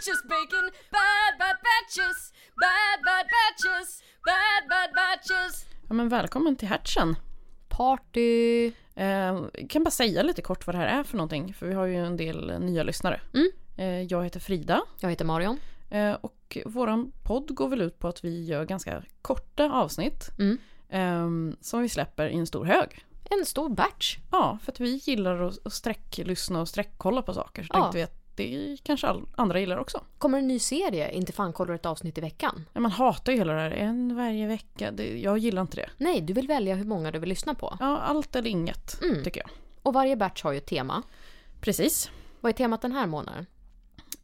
sandwiches, bacon, bad bad batches, bad bad batches, bad bad batches. Ja, men välkommen till Hertzen. Party. Eh, kan bara säga lite kort vad det här är för någonting, för vi har ju en del nya lyssnare. Mm. Eh, jag heter Frida Jag heter Marion. eh, och våran podd går väl ut på att vi gör ganska korta avsnitt Mm. eh, som vi släpper i en stor hög. En stor batch. Ja, för att vi gillar att, att sträcklyssna och sträckkolla på saker. Så Ja. tänkte vi att det kanske andra gillar också. Kommer en ny serie, inte fan kollar du ett avsnitt i veckan. Man hatar ju hela det här, en varje vecka. Det, jag gillar inte det. Nej, du vill välja hur många du vill lyssna på. Ja, allt eller inget, Mm. tycker jag. Och varje batch har ju ett tema. Precis. Vad är temat den här månaden?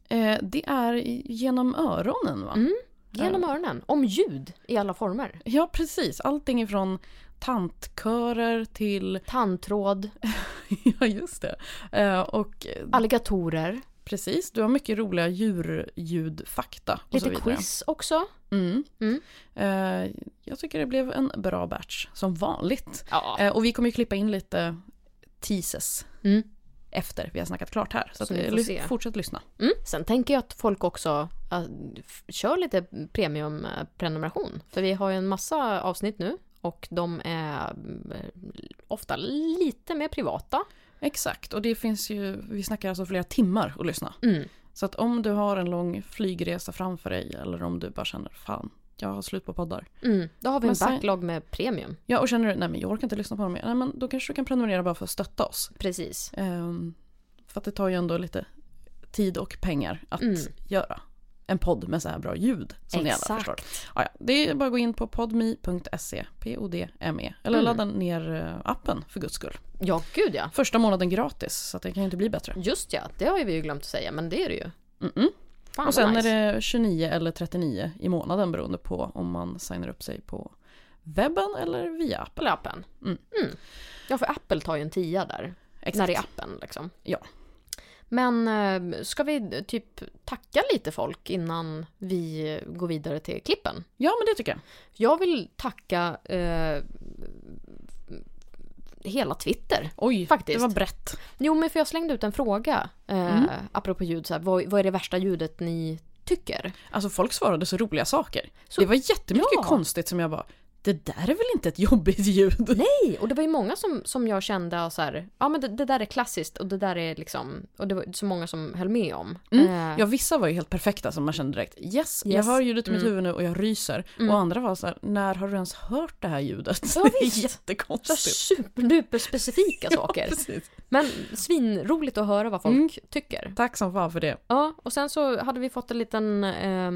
Eh, det är genom öronen, va? Mm. Genom öronen. Om ljud i alla former. Ja, precis. Allting ifrån tantkörer till... Tandtråd, ja, just det. Eh, och eh, alligatorer, precis, du har mycket roliga djurljudfakta och så lite vidare. quiz också. Mm. Mm. Eh, jag tycker det blev en bra batch, som vanligt. Ja. Eh, och vi kommer ju klippa in lite teases Mm. efter vi har snackat klart här. Så, Så att, eh, fortsätt lyssna. Mm. Sen tänker jag att folk också äh, kör lite premiumprenumeration. För vi har ju en massa avsnitt nu och de är äh, ofta lite mer privata. Exakt, och det finns ju, vi snackar alltså flera timmar att lyssna. Mm. Så att om du har en lång flygresa framför dig eller om du bara känner fan, jag har slut på poddar. Mm. Då har vi Men en backlog med premium. Ja, och känner du, nej men jag orkar inte lyssna på dem mer. Nej men då kanske du kan prenumerera bara för att stötta oss. Precis. Ehm, för att det tar ju ändå lite tid och pengar att Mm. göra en podd med så här bra ljud. Som ni alla Exakt. förstår. Ja, det är bara att gå in på podme.se, P-O-D-M-E. Eller Mm. ladda ner eh, appen för guds skull. Ja, gud ja. Första månaden gratis, så det kan ju inte bli bättre. Just ja, det har vi ju glömt att säga, men det är det ju. Mm-mm. Fan Och sen nice. är det 29 eller 39 i månaden beroende på om man signar upp sig på webben eller via appen. Eller appen. Mm. Ja, för Apple tar ju en tia där. Exakt. När det är appen liksom. Ja. Men eh, ska vi typ tacka lite folk innan vi går vidare till klippen? Ja, men det tycker jag. Jag vill tacka eh, hela Twitter. Oj, Faktiskt. det var brett. Jo, men för jag slängde ut en fråga eh, Mm. apropå ljud. Så här, vad, vad är det värsta ljudet ni tycker? Alltså folk svarade så roliga saker. Så- det var jättemycket Ja. konstigt som jag bara, det där är väl inte ett jobbigt ljud? Nej, och det var ju många som, som jag kände så här, ja men det, det där är klassiskt och det där är liksom, och det var så många som höll med om. Mm. Eh, Ja, vissa var ju helt perfekta som man kände direkt. Yes, jag Yes. hör ljudet i mitt Mm. huvud nu och jag ryser. Mm. Och andra var så här, när har du ens hört det här ljudet? Ja, det är jättekonstigt. superduper specifika saker. precis. Men svinroligt att höra vad folk Mm. tycker. Tack som fan för det. Ja, och sen så hade vi fått en liten eh,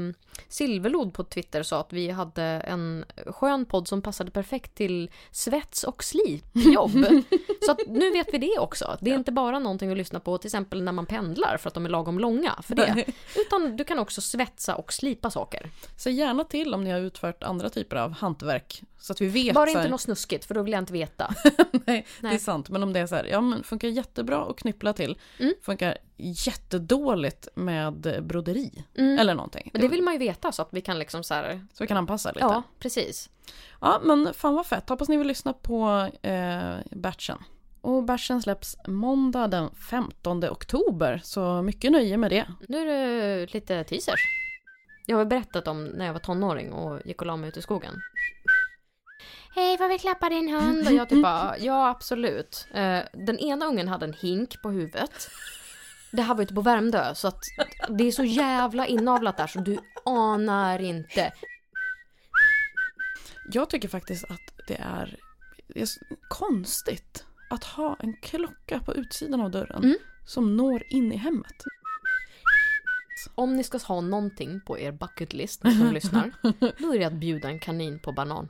silverlod på Twitter sa att vi hade en skön podd som passade perfekt till svets och slipjobb. så att nu vet vi det också. Det är inte bara någonting att lyssna på till exempel när man pendlar för att de är lagom långa för det. Utan du kan också svetsa och slipa saker. Säg gärna till om ni har utfört andra typer av hantverk. Så att vi vet. Bara inte här, något snuskigt för då vill jag inte veta. nej, det är Nej. sant. Men om det är så här, ja men funkar jättebra att knyppla till. Mm. Funkar jättedåligt med broderi. Mm. Eller någonting. Men det vill man ju veta så att vi kan liksom så här, Så vi kan anpassa lite. ja precis. Ja, men fan vad fett. Hoppas ni vill lyssna på eh, batchen. Och batchen släpps måndag den 15 oktober, så mycket nöje med det. Nu är det lite teasers. Jag har berättat om när jag var tonåring och gick och la mig ute i skogen. Hej, får vi klappa din hund? Och jag typ bara, ja absolut. Eh, Den ena ungen hade en hink på huvudet. Det här var ute på Värmdö, så att det är så jävla inavlat där så du anar inte. Jag tycker faktiskt att det är, konstigt att ha en klocka på utsidan av dörren Mm. som når in i hemmet. Om ni ska ha någonting på er bucket list ni som lyssnar, då är det att bjuda en kanin på banan.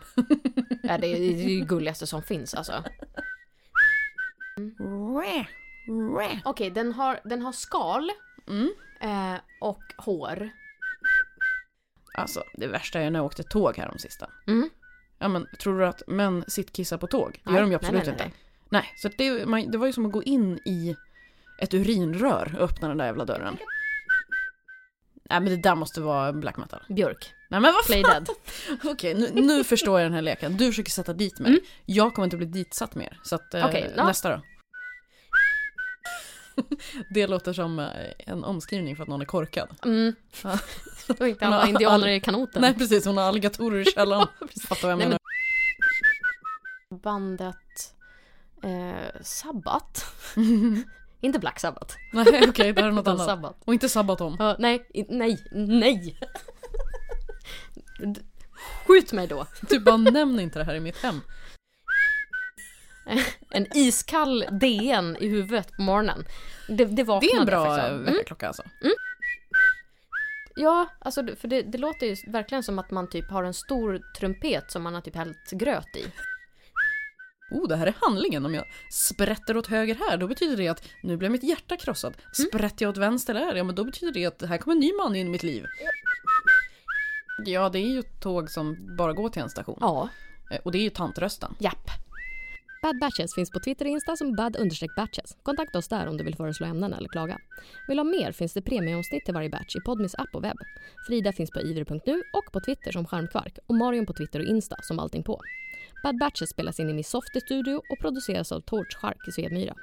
Ja, det är det gulligaste som finns alltså. Räh. Okej, den, har, den har skal Mm. eh, och hår. Alltså, det värsta är när jag åkte tåg här om sista. Mm. Ja men, tror du att män sittkissar på tåg? Det Nej, gör de ju nej, absolut nej, inte. nej. Nej, så det, man, det var ju som att gå in i ett urinrör och öppna den där jävla dörren. Nej men det där måste vara black metal. Björk. Nej men vad Play dead. Okej, nu, nu förstår jag den här leken. Du försöker sätta dit mig. Mm. Jag kommer inte bli ditsatt mer. Så att, eh, ja. nästa då. Det låter som eh, en omskrivning för att någon är korkad. Mm. Och inte alla indianer i kanoten. Nej precis, hon har alligatorer i källaren. Fattar vad jag Nej, menar. Bandet eh, Sabbat. Inte Black Sabbath. Nej okej, det här är något annat. Sabbat. Och inte Sabaton. Ja, nej, i- nej, nej! Skjut mig då! Du bara nämn inte det här i mitt hem. En iskall DN i huvudet på morgonen. Det, det vaknade Det är en bra av. Mm. väckarklocka alltså. Ja, alltså det- för det, det låter ju verkligen som att man typ har en stor trumpet som man har typ hällt gröt i. Oh, det här är handlingen. Om jag sprätter åt höger här, då betyder det att nu blev mitt hjärta krossat. Mm. Sprätter jag åt vänster där, ja men då betyder det att här kommer en ny man in i mitt liv. Ja, det är ju ett tåg som bara går till en station. Ja, Eh, Och det är ju tantrösten. japp. Bad Batches finns på Twitter och Insta som bad-batches. Kontakta oss där om du vill föreslå ämnen eller klaga. Vill du ha mer finns det premieomsnitt till varje batch i Podmis app och webb. Frida finns på ivr.nu och på Twitter som Charmkvark och Marion på Twitter och Insta som allting på. Bad Batches spelas in i min Softy Studio och produceras av Torch Shark i Svedmyra.